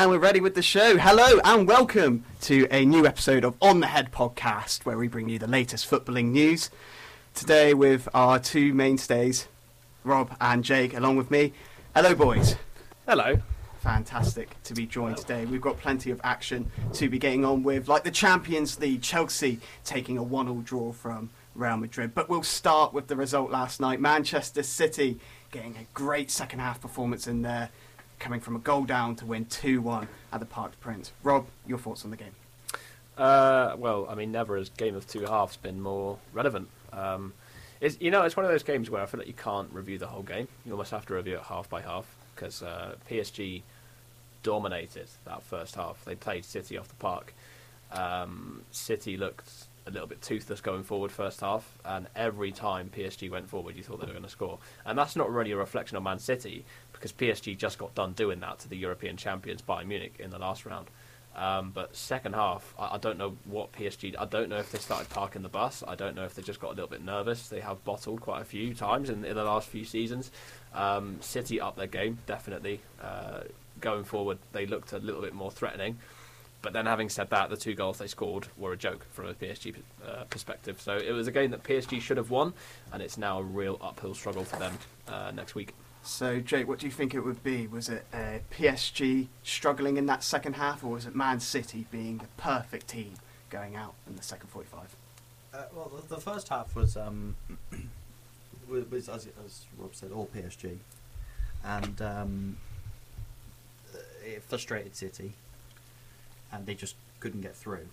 And we're ready with the show. Hello and welcome to a new episode of On the Head podcast, where we bring you the latest footballing news. Today with our two mainstays, Rob and Jake, along with me. Hello, boys. Hello. Fantastic to be joined today. We've got plenty of action to be getting on with, like the Champions League, Chelsea taking a one-all draw from Real Madrid. But we'll start with the result last night. Manchester City getting a great second half performance in there, coming from a goal down to win 2-1 at the Parc des Princes. Rob, your thoughts on the game? Uh, well, I mean, never has game of two halves been more relevant. Um, you know, it's one of those games where I feel like you can't review the whole game. You almost have to review it half by half because uh, PSG dominated that first half. They played City off the park. Um, City looked a little bit toothless going forward first half, and every time PSG went forward, you thought they were going to score. And that's not really a reflection on Man City because PSG just got done doing that to the European champions Bayern Munich in the last round. Um, but second half, I, I, don't know what PSG. I don't know if they started parking the bus. I don't know if they just got a little bit nervous. They have bottled quite a few times in, in the last few seasons. Um, City up their game definitely. Uh, going forward, they looked a little bit more threatening. But then, having said that, the two goals they scored were a joke from a PSG uh, perspective. So it was a game that PSG should have won, and it's now a real uphill struggle for them uh, next week. So, Jake, what do you think it would be? Was it uh, PSG struggling in that second half, or was it Man City being the perfect team going out in the second 45? Uh, well, the, the, first half was, um, was as, as, Rob said, all PSG. And um, it frustrated City, and they just couldn't get through.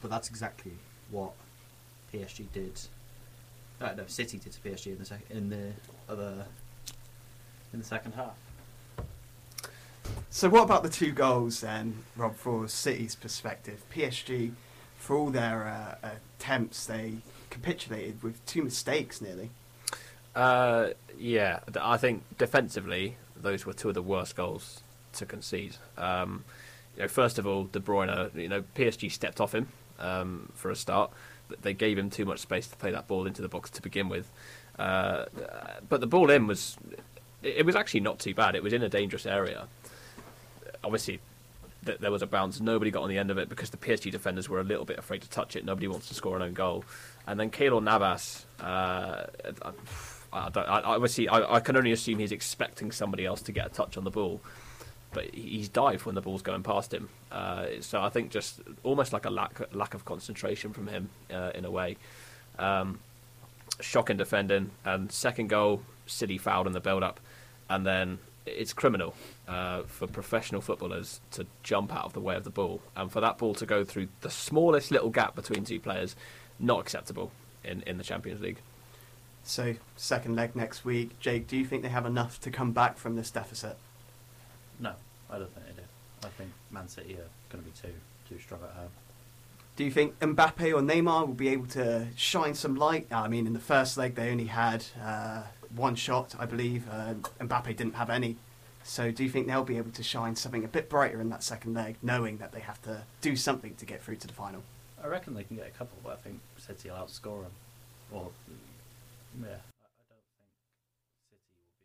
But that's exactly what PSG did. Uh, no, City did to PSG in the sec- in the other in the second half. So, what about the two goals then, Rob, for City's perspective? PSG, for all their uh, attempts, they capitulated with two mistakes nearly. Uh, yeah, I think defensively, those were two of the worst goals to concede. Um, you know, first of all, De Bruyne, you know, PSG stepped off him um, for a start. They gave him too much space to play that ball into the box to begin with. Uh, but the ball in was it was actually not too bad. It was in a dangerous area. Obviously, th- there was a bounce. Nobody got on the end of it because the PSG defenders were a little bit afraid to touch it. Nobody wants to score an own goal. And then Keylor Navas, uh, I, I, I, obviously, I, I, can only assume he's expecting somebody else to get a touch on the ball. But he's dived when the ball's going past him. Uh, so I think just almost like a lack lack of concentration from him uh, in a way. Um, shocking defending and second goal, City fouled in the build up and then it's criminal uh, for professional footballers to jump out of the way of the ball, and for that ball to go through the smallest little gap between two players, not acceptable in, in the Champions League. So, second leg next week. Jake, do you think they have enough to come back from this deficit? No, I don't think they do. I think Man City are going to be too too strong at home. Do you think Mbappe or Neymar will be able to shine some light? I mean, in the first leg they only had uh, one shot, I believe. Uh, Mbappe didn't have any. So do you think they'll be able to shine something a bit brighter in that second leg, knowing that they have to do something to get through to the final? I reckon they can get a couple, but I think City will outscore them. Or, yeah, I, don't think City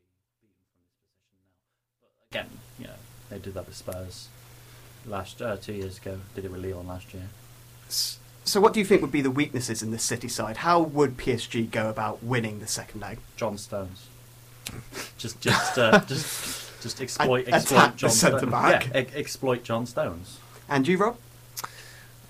will be beaten from this position now. But again, you know, they did that with Spurs last uh, two years ago. Did it with Lyon last year. So, what do you think would be the weaknesses in the City side? How would PSG go about winning the second leg? John Stones. just, just, uh, just, just exploit, exploit John Stones. Yeah, e- exploit John Stones. And you, Rob?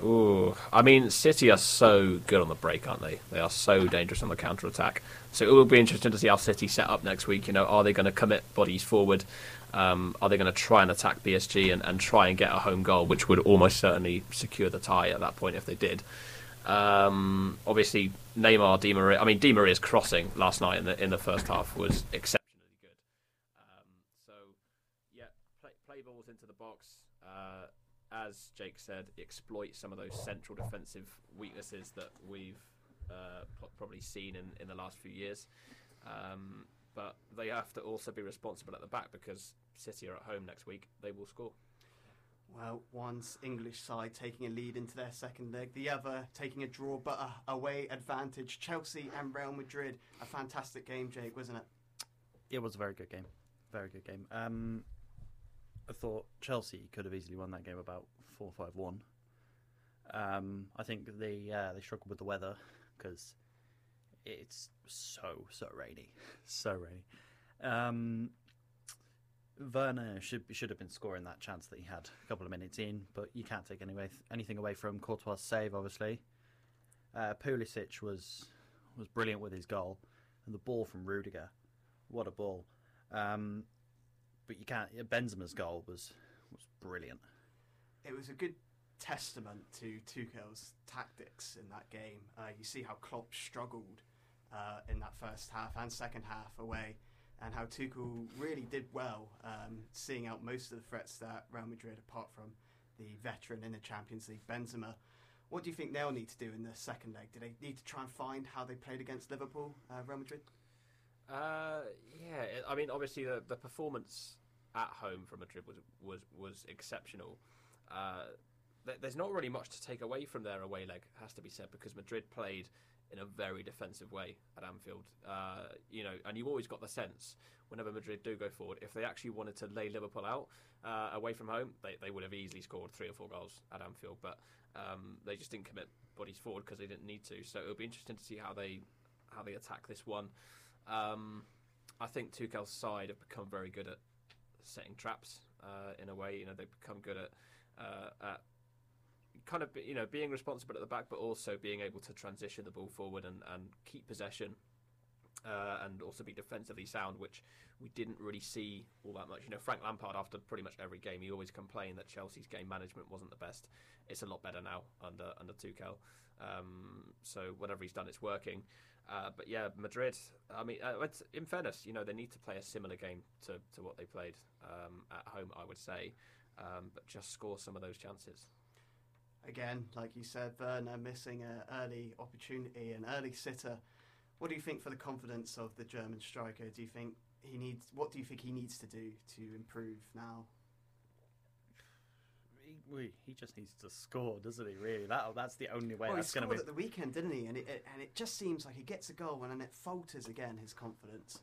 Ooh, I mean, City are so good on the break, aren't they? They are so dangerous on the counter attack. So it will be interesting to see how City set up next week. You know, are they going to commit bodies forward? Um, are they going to try and attack PSG and, and try and get a home goal, which would almost certainly secure the tie at that point if they did? Um, obviously, Neymar, Di Maria. I mean, Di Maria's crossing last night in the in the first half was exceptionally good. Um, so, yeah, play, play, balls into the box. Uh, as Jake said, exploit some of those central defensive weaknesses that we've uh, probably seen in, in the last few years. Um, but they have to also be responsible at the back because City are at home next week. They will score. Well, one's English side taking a lead into their second leg, the other taking a draw but a away advantage. Chelsea and Real Madrid. A fantastic game, Jake, wasn't it? It was a very good game. Very good game. Um, I thought Chelsea could have easily won that game about four five one. Um, I think they uh, they struggled with the weather because it's so so rainy, so rainy. Um, Werner should should have been scoring that chance that he had a couple of minutes in, but you can't take anything away from Courtois' save. Obviously, uh, Pulisic was was brilliant with his goal, and the ball from Rudiger, what a ball! Um, but you can't. Benzema's goal was was brilliant. It was a good testament to Tuchel's tactics in that game. Uh, you see how Klopp struggled uh, in that first half and second half away, and how Tuchel really did well, um, seeing out most of the threats that Real Madrid, apart from the veteran in the Champions League, Benzema. What do you think they'll need to do in the second leg? Do they need to try and find how they played against Liverpool, uh, Real Madrid? Uh, yeah, I mean, obviously the the performance at home from Madrid was was was exceptional. Uh, there's not really much to take away from their away leg, has to be said, because Madrid played in a very defensive way at Anfield. Uh, you know, and you always got the sense whenever Madrid do go forward, if they actually wanted to lay Liverpool out uh, away from home, they, they would have easily scored three or four goals at Anfield. But um, they just didn't commit bodies forward because they didn't need to. So it'll be interesting to see how they how they attack this one. Um, I think Tuchel's side have become very good at setting traps uh, in a way. You know, they've become good at uh, at kind of you know being responsible at the back, but also being able to transition the ball forward and, and keep possession. Uh, and also be defensively sound, which we didn't really see all that much. You know, Frank Lampard, after pretty much every game, he always complained that Chelsea's game management wasn't the best. It's a lot better now under under Tuchel. Um, so whatever he's done, it's working. Uh, but yeah, Madrid. I mean, uh, in fairness, you know, they need to play a similar game to, to what they played um, at home. I would say, um, but just score some of those chances again, like you said, Werner missing an early opportunity, an early sitter. What do you think for the confidence of the German striker? Do you think he needs? What do you think he needs to do to improve now? He, he just needs to score, doesn't he? Really, that that's the only way. Well, that's he scored be... at the weekend, didn't he? And it, it, and it just seems like he gets a goal and then it falters again his confidence.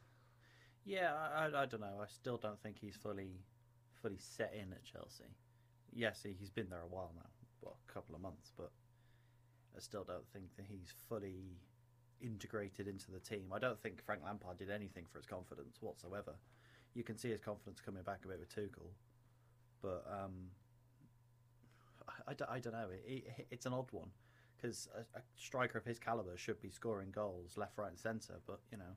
Yeah, I, I, I don't know. I still don't think he's fully fully set in at Chelsea. Yes, he, he's been there a while now, well, a couple of months, but I still don't think that he's fully integrated into the team. I don't think Frank Lampard did anything for his confidence whatsoever. You can see his confidence coming back a bit with Tuchel, but um, I, I, I, don't know. It, it, it's an odd one because a, a, striker of his caliber should be scoring goals left, right, and centre. But you know,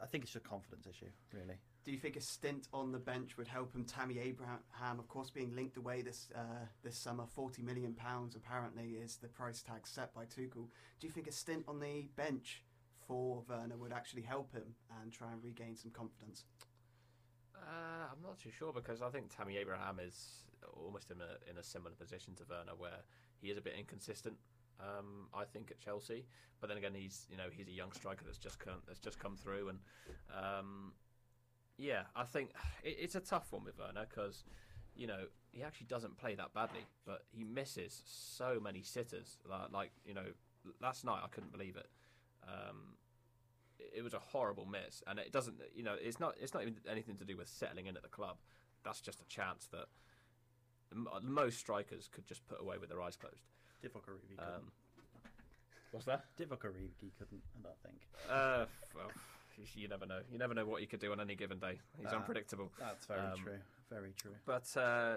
I think it's a confidence issue, really. Do you think a stint on the bench would help him? Tammy Abraham, of course, being linked away this uh, this summer, forty million pounds apparently is the price tag set by Tuchel. Do you think a stint on the bench for Werner would actually help him and try and regain some confidence? Uh, I'm not too sure because I think Tammy Abraham is almost in a in a similar position to Werner, where he is a bit inconsistent. Um, I think at Chelsea, but then again, he's you know he's a young striker that's just come, that's just come through, and um, yeah, I think it, it's a tough one with Werner because you know he actually doesn't play that badly, but he misses so many sitters. Like, like you know, last night I couldn't believe it. Um, it. It was a horrible miss, and it doesn't. You know, it's not. It's not even anything to do with settling in at the club. That's just a chance that most strikers could just put away with their eyes closed. Divock um, What's that? Divock Origi couldn't, I don't think. Uh, well, you never know. You never know what he could do on any given day. He's uh, unpredictable. That's very um, true. Very true. But uh,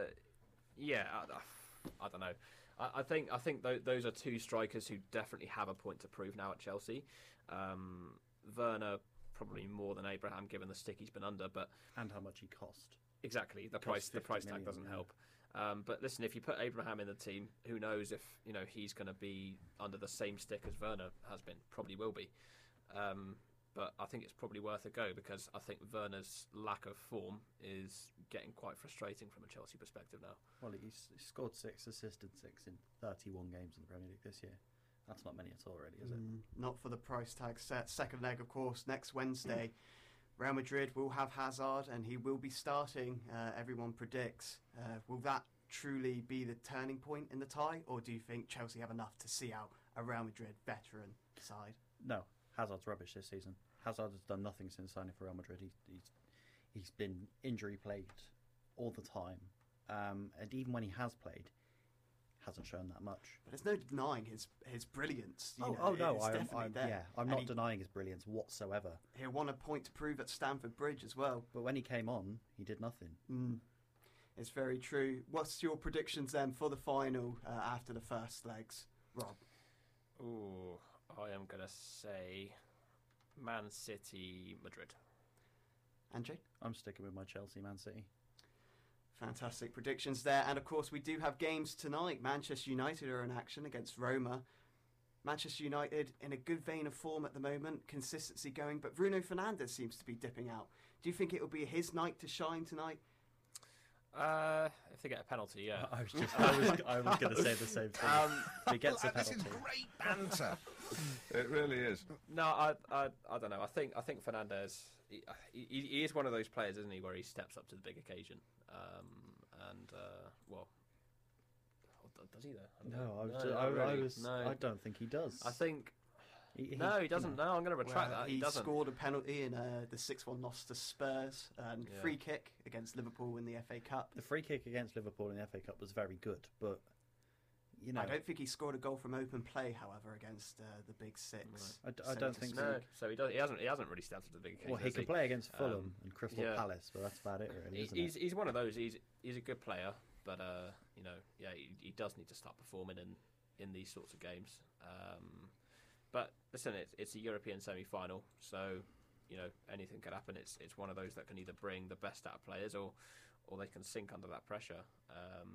yeah, I, I, don't know. I, I think I think th- those are two strikers who definitely have a point to prove now at Chelsea. Um, Werner probably more than Abraham, given the stick he's been under, but and how much he cost. Exactly, the price the price million, tag doesn't yeah. help. Um, but listen, if you put Abraham in the team, who knows if you know he's going to be under the same stick as Werner has been? Probably will be. Um, but I think it's probably worth a go because I think Werner's lack of form is getting quite frustrating from a Chelsea perspective now. Well, he's, scored six, assisted six in 31 games in the Premier League this year. That's not many at all, really, is it? Mm, not for the price tag set. Second leg, of course, next Wednesday. Real Madrid will have Hazard and he will be starting, uh, everyone predicts. Uh, will that truly be the turning point in the tie, or do you think Chelsea have enough to see out a Real Madrid veteran side? No, Hazard's rubbish this season. Hazard has done nothing since signing for Real Madrid. He, he's he's been injury plagued all the time, um, and even when he has played, hasn't shown that much. But there's no denying his his brilliance. You oh, know, oh no, I'm, definitely I'm, there. yeah, I'm And not he, denying his brilliance whatsoever. He won a point to prove at Stamford Bridge as well. But when he came on, he did nothing. Mm. It's very true. What's your predictions then for the final uh, after the first legs, Rob? Oh, I am gonna say Man City, Madrid. Angie? I'm sticking with my Chelsea Man City. Fantastic predictions there. And of course, we do have games tonight. Manchester United are in action against Roma. Manchester United in a good vein of form at the moment, consistency going, but Bruno Fernandes seems to be dipping out. Do you think it will be his night to shine tonight? Uh, if they get a penalty, yeah. I was just, I was, I was going to say the same thing. Um, if he gets a penalty. this is penalty, great banter. it really is. No, I, I, I don't know. I think, I think Fernandes. He, he, he is one of those players, isn't he, where he steps up to the big occasion. Um, and uh, well, oh, does he though? I no. I was, No, just, not I, I was, No. I don't think he does. I think He- he- no, he doesn't. know. No, I'm going to retract Well, that. he He doesn't. scored a penalty in uh, the 6 1 loss to Spurs and Yeah. free kick against Liverpool in the FA Cup. The free kick against Liverpool in the FA Cup was very good, but you know, I don't think he scored a goal from open play, however, against uh, the Big Six. I d- I so don't think speak. No, so he does. He hasn't. He hasn't really stepped up to the big occasion. well, he has can play against Fulham Um, and Crystal yeah. Palace, but that's about it, really, He- isn't he's it? he's one of those. He's he's a good player, but uh, you know, yeah, he, he does need to start performing in in these sorts of games. Um, but listen, it's it's a European semi-final, so you know anything could happen. It's it's one of those that can either bring the best out of players or or they can sink under that pressure. Um,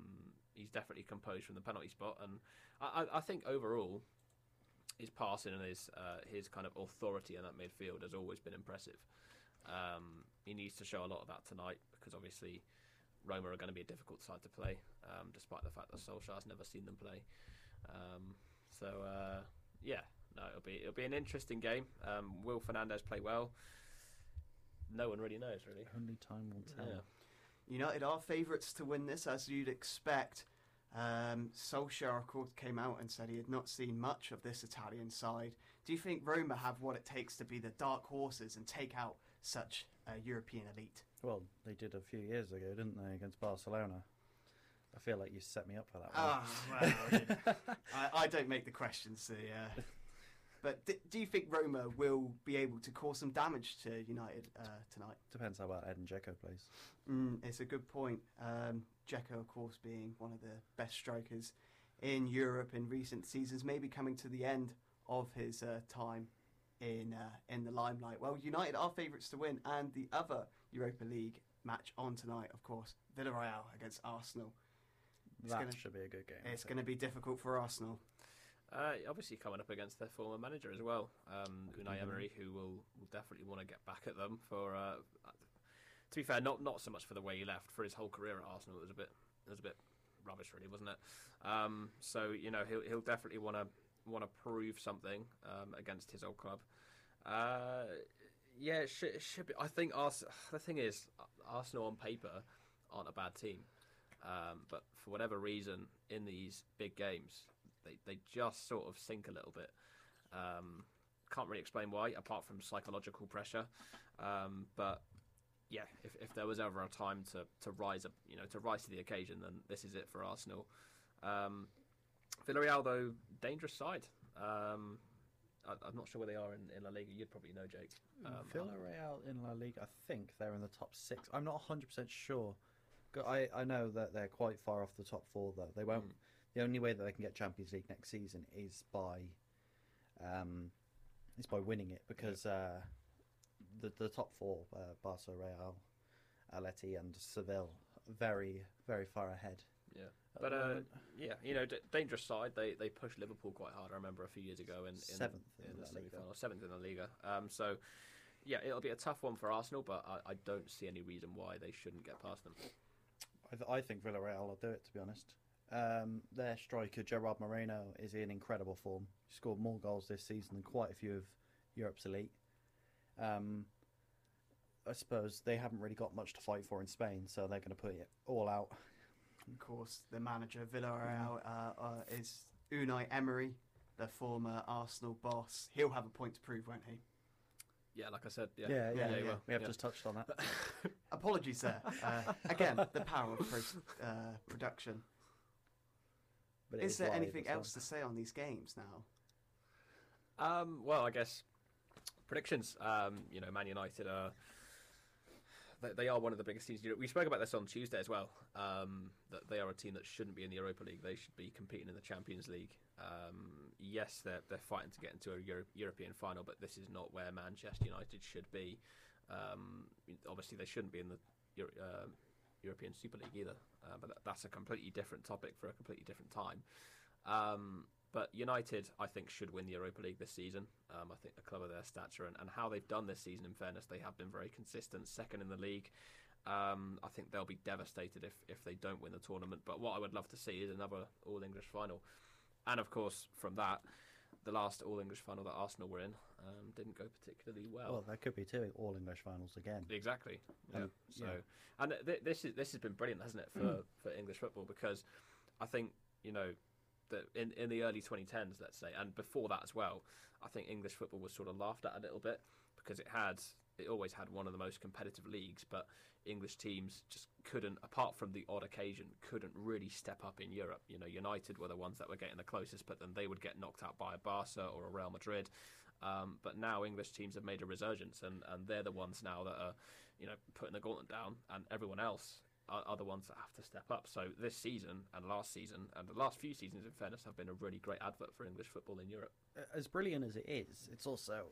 he's definitely composed from the penalty spot, and I, I, think overall. His passing and his uh, his kind of authority in that midfield has always been impressive. Um, he needs to show a lot of that tonight because obviously Roma are going to be a difficult side to play, um, despite the fact that Solskjaer's never seen them play. Um, so uh, yeah, no, it'll be it'll be an interesting game. Um, will Fernandes play well? No one really knows, really. Only time will tell. Yeah. United are favourites to win this, as you'd expect. Um, Solskjaer, of course, came out and said he had not seen much of this Italian side. Do you think Roma have what it takes to be the dark horses and take out such a European elite? Well, they did a few years ago, didn't they, against Barcelona? I feel like you set me up for that one. Ah, well, I, I don't make the questions. So, yeah. But d- do you think Roma will be able to cause some damage to United uh, tonight? Depends how well Edin Dzeko plays. Mm, it's a good point. Um, Dzeko, of course, being one of the best strikers in Europe in recent seasons, maybe coming to the end of his uh, time in uh, in the limelight. Well, United are favourites to win, and the other Europa League match on tonight, of course, Villarreal against Arsenal. It's that gonna- should be a good game. It's going to be difficult for Arsenal. Uh, obviously, coming up against their former manager as well, um, Unai Emery, who will, will definitely want to get back at them for. Uh, to be fair, not not so much for the way he left. For his whole career at Arsenal, it was a bit it was a bit rubbish, really, wasn't it? Um, so you know he'll he'll definitely want to want to prove something um, against his old club. Uh, yeah, it should, it should be. I think Ars- the thing is, Arsenal on paper aren't a bad team, um, but for whatever reason, in these big games, they they just sort of sink a little bit. Um, can't really explain why, apart from psychological pressure. Um, but yeah, if, if there was ever a time to, to rise up, you know, to rise to the occasion, then this is it for Arsenal. Um, Villarreal, though, dangerous side. Um, I, I'm not sure where they are in, in La Liga. You'd probably know, Jake. Um, Villarreal in La Liga, I think they're in the top six. I'm not 100% sure. I, I know that they're quite far off the top four, though. They won't. Mm. The only way that they can get Champions League next season is by, um, is by winning it because uh, the the top four, uh, Barca, Real, Atleti, and Seville, very very far ahead. Yeah, but uh, yeah, you know, d- dangerous side. They they pushed Liverpool quite hard. I remember a few years ago in, in Seventh in in, La the Liga. semi-final, seventh in the Liga. Um, so yeah, it'll be a tough one for Arsenal, but I, I don't see any reason why they shouldn't get past them. I, th- I think Villarreal will do it. To be honest, um, their striker Gerard Moreno is in incredible form. He scored more goals this season than quite a few of Europe's elite. Um, I suppose they haven't really got much to fight for in Spain, so they're going to put it all out. Of course, the manager Villarreal uh, uh, is Unai Emery, the former Arsenal boss. He'll have a point to prove, won't he? Yeah, like I said, yeah, yeah, yeah. you will. We have Yeah. just touched on that. Apologies there. Uh, again, the power of pro- uh, production. But it Is there anything else to say on these games now? Um, well, I guess predictions. Um, you know, Man United are they, they are one of the biggest teams. We spoke about this on Tuesday as well. Um, that they are a team that shouldn't be in the Europa League. They should be competing in the Champions League. Um, yes, they're they're fighting to get into a Euro- European final, but this is not where Manchester United should be. Um, obviously, they shouldn't be in the Euro- um European Super League either. Uh, but that, that's a completely different topic for a completely different time. Um, but United, I think, should win the Europa League this season. Um, I think a club of their stature and, and how they've done this season, in fairness, they have been very consistent, second in the league. Um, I think they'll be devastated if, if they don't win the tournament. But what I would love to see is another All English final. And of course, from that, the last All English final that Arsenal were in um, didn't go particularly well. Well, there could be two all English finals again. Exactly. Yeah. Um, so, yeah. and th- this is this has been brilliant, hasn't it, for for English football? Because I think you know that in in the early 2010s, let's say, and before that as well, I think English football was sort of laughed at a little bit because it had it always had one of the most competitive leagues, but English teams just couldn't, apart from the odd occasion, couldn't really step up in Europe. You know, United were the ones that were getting the closest, but then they would get knocked out by a Barca or a Real Madrid. Um, but now English teams have made a resurgence, and, and they're the ones now that are, you know, putting the gauntlet down, and everyone else are, are the ones that have to step up. So this season and last season and the last few seasons, in fairness, have been a really great advert for English football in Europe. as brilliant as it is, it's also,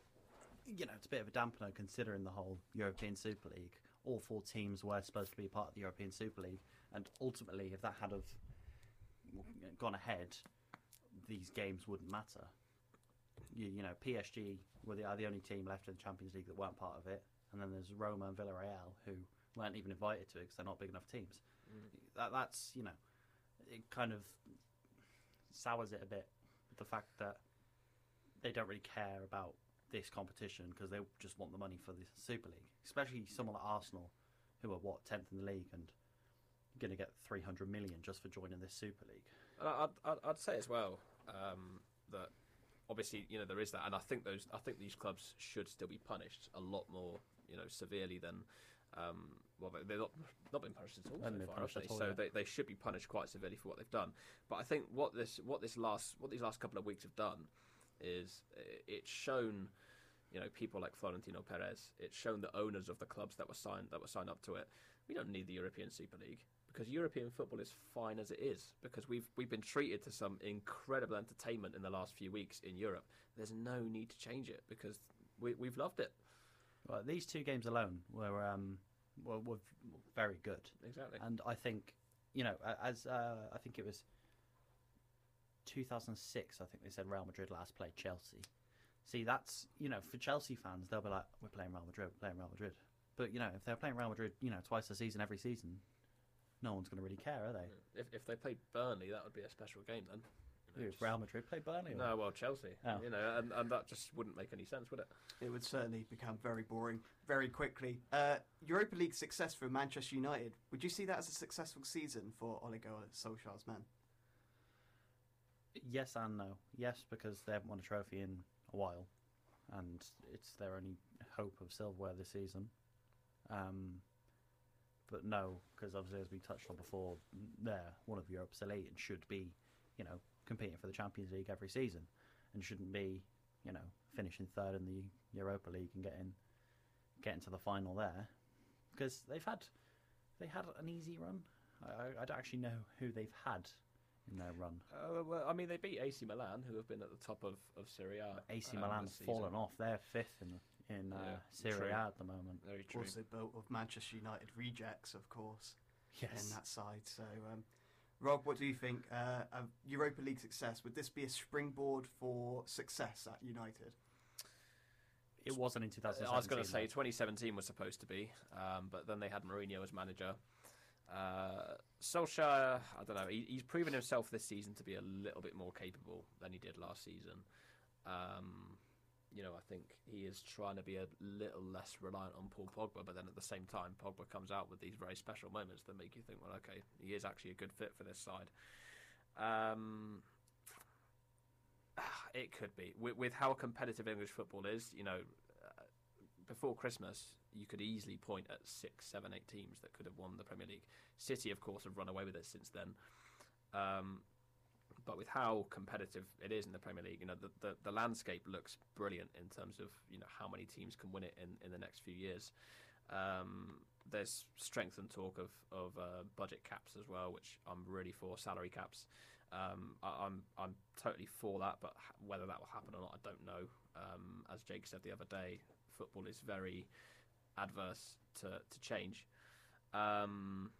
you know, it's a bit of a dampener considering the whole European Super League. All four teams were supposed to be part of the European Super League, and ultimately, if that had have gone ahead, these games wouldn't matter. You, you know, PSG were the, are the only team left in the Champions League that weren't part of it, and then there's Roma and Villarreal who weren't even invited to it because they're not big enough teams. Mm. That, that's you know, it kind of sours it a bit. The fact that they don't really care about this competition because they just want the money for the Super League. Especially someone like Arsenal, who are what tenth in the league and going to get three hundred million just for joining this Super League. I'd, I'd, I'd say as well um, that obviously you know there is that, and I think those I think these clubs should still be punished a lot more you know severely than. Um, well, they- they've not, not been punished at all so far, have they? all, so yeah. they, they should be punished quite severely for what they've done. But I think what this what this last what these last couple of weeks have done is it's shown you know people like Florentino Perez. It's shown the owners of the clubs that were signed that were signed up to it. We don't need the European Super League because European football is fine as it is because we've we've been treated to some incredible entertainment in the last few weeks in Europe. There's no need to change it because we, we've loved it. Well, these two games alone were um, were, were very good. Exactly. And I think, you know, as uh, I think it was 2006, I think they said Real Madrid last played Chelsea. See, that's, you know, for Chelsea fans, they'll be like, we're playing Real Madrid, we're playing Real Madrid. But, you know, if they're playing Real Madrid, you know, twice a season, every season, no one's going to really care, are they? If if they played Burnley, that would be a special game then. You know, just- Real Madrid played Burnley? or- No, well Chelsea. Oh. You know, and, and that just wouldn't make any sense, would it? It would certainly become very boring very quickly. Uh, Europa League success for Manchester United. Would you see that as a successful season for Ole Gunnar Solskjaer's men? Yes and no. Yes, because they haven't won a trophy in a while, and it's their only hope of silverware this season. Um, but no, because obviously, as we touched on before, they're one of Europe's elite and should be, you know, competing for the Champions League every season, and shouldn't be, you know, finishing third in the Europa League and getting getting to the final there, because they've had they had an easy run. I, I, I don't actually know who they've had in their run. Uh, well, I mean, they beat AC Milan, who have been at the top of, of Serie A. AC um, Milan's fallen off. They're fifth in in uh, Yeah, Serie true. A at the moment. Very true. Also built of Manchester United rejects, of course, Yes. in that side. So, um, Rob, what do you think? Uh, of Europa League success, would this be a springboard for success at United? It wasn't in 2017. I was going to say 2017 was supposed to be, um, but then they had Mourinho as manager. Uh, Solskjaer, I don't know. He, he's proven himself this season to be a little bit more capable than he did last season. Um, you know, I think he is trying to be a little less reliant on Paul Pogba, but then at the same time, Pogba comes out with these very special moments that make you think, well, okay, he is actually a good fit for this side. Um, it could be with, with how competitive English football is. You know, before Christmas, you could easily point at six, seven, eight teams that could have won the Premier League. City, of course, have run away with it since then. Um, but with how competitive it is in the Premier League, you know, the, the, the landscape looks brilliant in terms of you know how many teams can win it in, in the next few years. Um, there's strength and talk of of uh, budget caps as well, which I'm really for salary caps. Um, I, I'm I'm totally for that, but whether that will happen or not, I don't know. Um, as Jake said the other day, football is very adverse to to change. Um,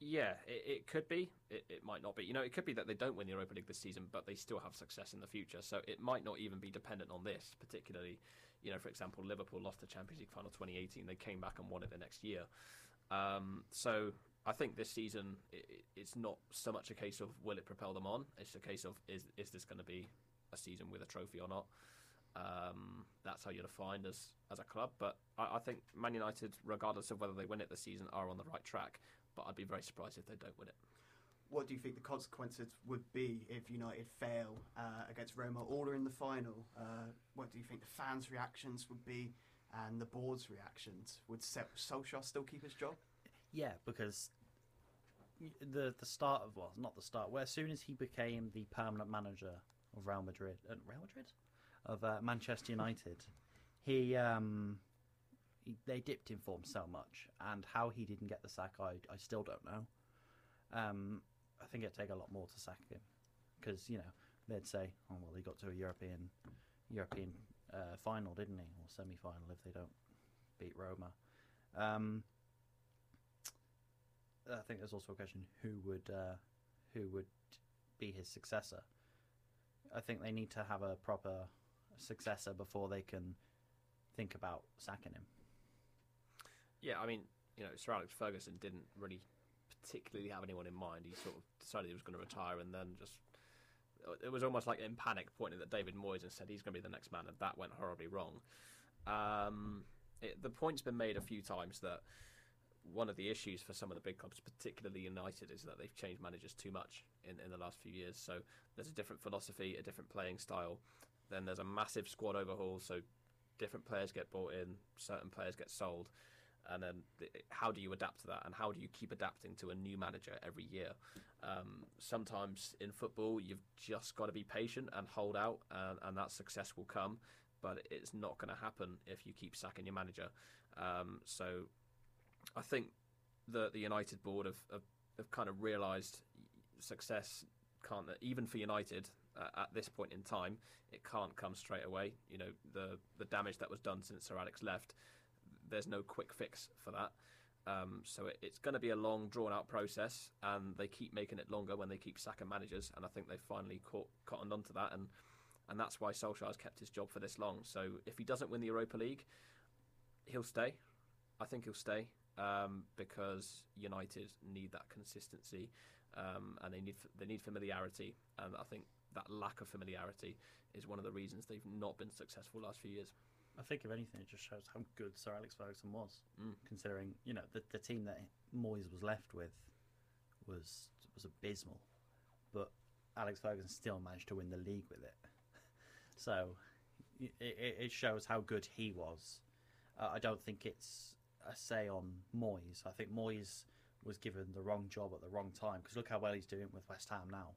yeah, it, it could be. It, it might not be. You know, it could be that they don't win the Europa League this season, but they still have success in the future. So it might not even be dependent on this, particularly. You know, for example, Liverpool lost the Champions League final 2018. They came back and won it the next year. Um, so I think this season it, it's not so much a case of will it propel them on. It's a case of is is this going to be a season with a trophy or not. Um, that's how you're defined as as a club. But I, I think Man United, regardless of whether they win it this season, are on the right track. But I'd be very surprised if they don't win it. What do you think the consequences would be if United fail uh, against Roma or are in the final? Uh, what do you think the fans' reactions would be and the board's reactions? Would Se- Solskjaer still keep his job? Yeah, because the the start of well, not the start. Where as soon as he became the permanent manager of Real Madrid, uh, Real Madrid, of uh, Manchester United, he um, he, they dipped in form so much, and how he didn't get the sack, I I still don't know. Um, I think it'd take a lot more to sack him, because you know they'd say, oh well, he got to a European European uh, final, didn't he, or semi final if they don't beat Roma. Um, I think there's also a question who would uh, who would be his successor. I think they need to have a proper successor before they can think about sacking him. Yeah, I mean, you know, Sir Alex Ferguson didn't really particularly have anyone in mind. He sort of decided he was going to retire, and then just it was almost like in panic, pointing at David Moyes and said he's going to be the next man, and that went horribly wrong. Um, it, the point's been made a few times that one of the issues for some of the big clubs, particularly United, is that they've changed managers too much in, in the last few years. So there's a different philosophy, a different playing style. Then there's a massive squad overhaul, so different players get bought in, certain players get sold. And then th- how do you adapt to that? And how do you keep adapting to a new manager every year? Um, sometimes in football, you've just got to be patient and hold out, and, and that success will come. But it's not going to happen if you keep sacking your manager. Um, so I think the the United board have have, have kind of realised success can't even for United uh, at this point in time it can't come straight away. You know the the damage that was done since Sir Alex left. There's no quick fix for that. Um, so it, it's going to be a long, drawn-out process, and they keep making it longer when they keep sacking managers. And I think they've finally caught cottoned onto that, and and that's why Solskjaer has kept his job for this long. So if he doesn't win the Europa League, he'll stay. I think he'll stay um, because United need that consistency um, and they need they need familiarity. And I think that lack of familiarity is one of the reasons they've not been successful last few years. I think if anything, it just shows how good Sir Alex Ferguson was, Mm. considering you know the the team that Moyes was left with was was abysmal, but Alex Ferguson still managed to win the league with it. so it, it, it shows how good he was. Uh, I don't think it's a say on Moyes. I think Moyes was given the wrong job at the wrong time because look how well he's doing with West Ham now.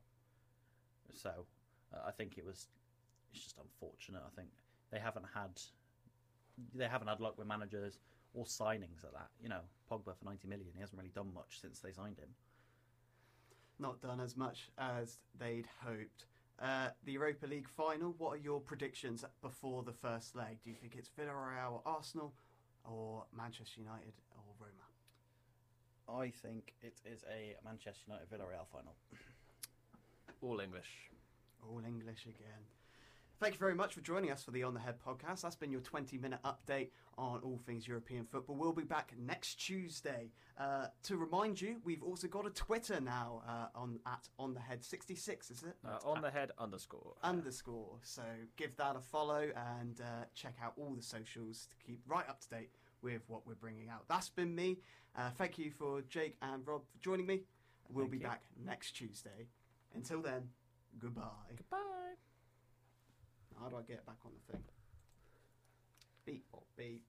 So uh, I think it was it's just unfortunate. I think they haven't had they haven't had luck with managers or signings at that. You know, Pogba for ninety million, he hasn't really done much since they signed him. Not done as much as they'd hoped. Uh, the Europa League final, what are your predictions before the first leg? Do you think it's Villarreal or Arsenal or Manchester United or Roma? I think it is a Manchester United Villarreal final. All English. All English again. Thank you very much for joining us for the On the Head podcast. That's been your 20 minute update on all things European football. We'll be back next Tuesday. Uh, to remind you, we've also got a Twitter now uh, on at On the Head 66, is it? Uh, on the head underscore. underscore. So give that a follow and uh, check out all the socials to keep right up to date with what we're bringing out. That's been me. Uh, thank you for Jake and Rob for joining me. We'll Thank be you. back next Tuesday. Until then, goodbye. Goodbye. How do I get back on the thing? Beep, beep.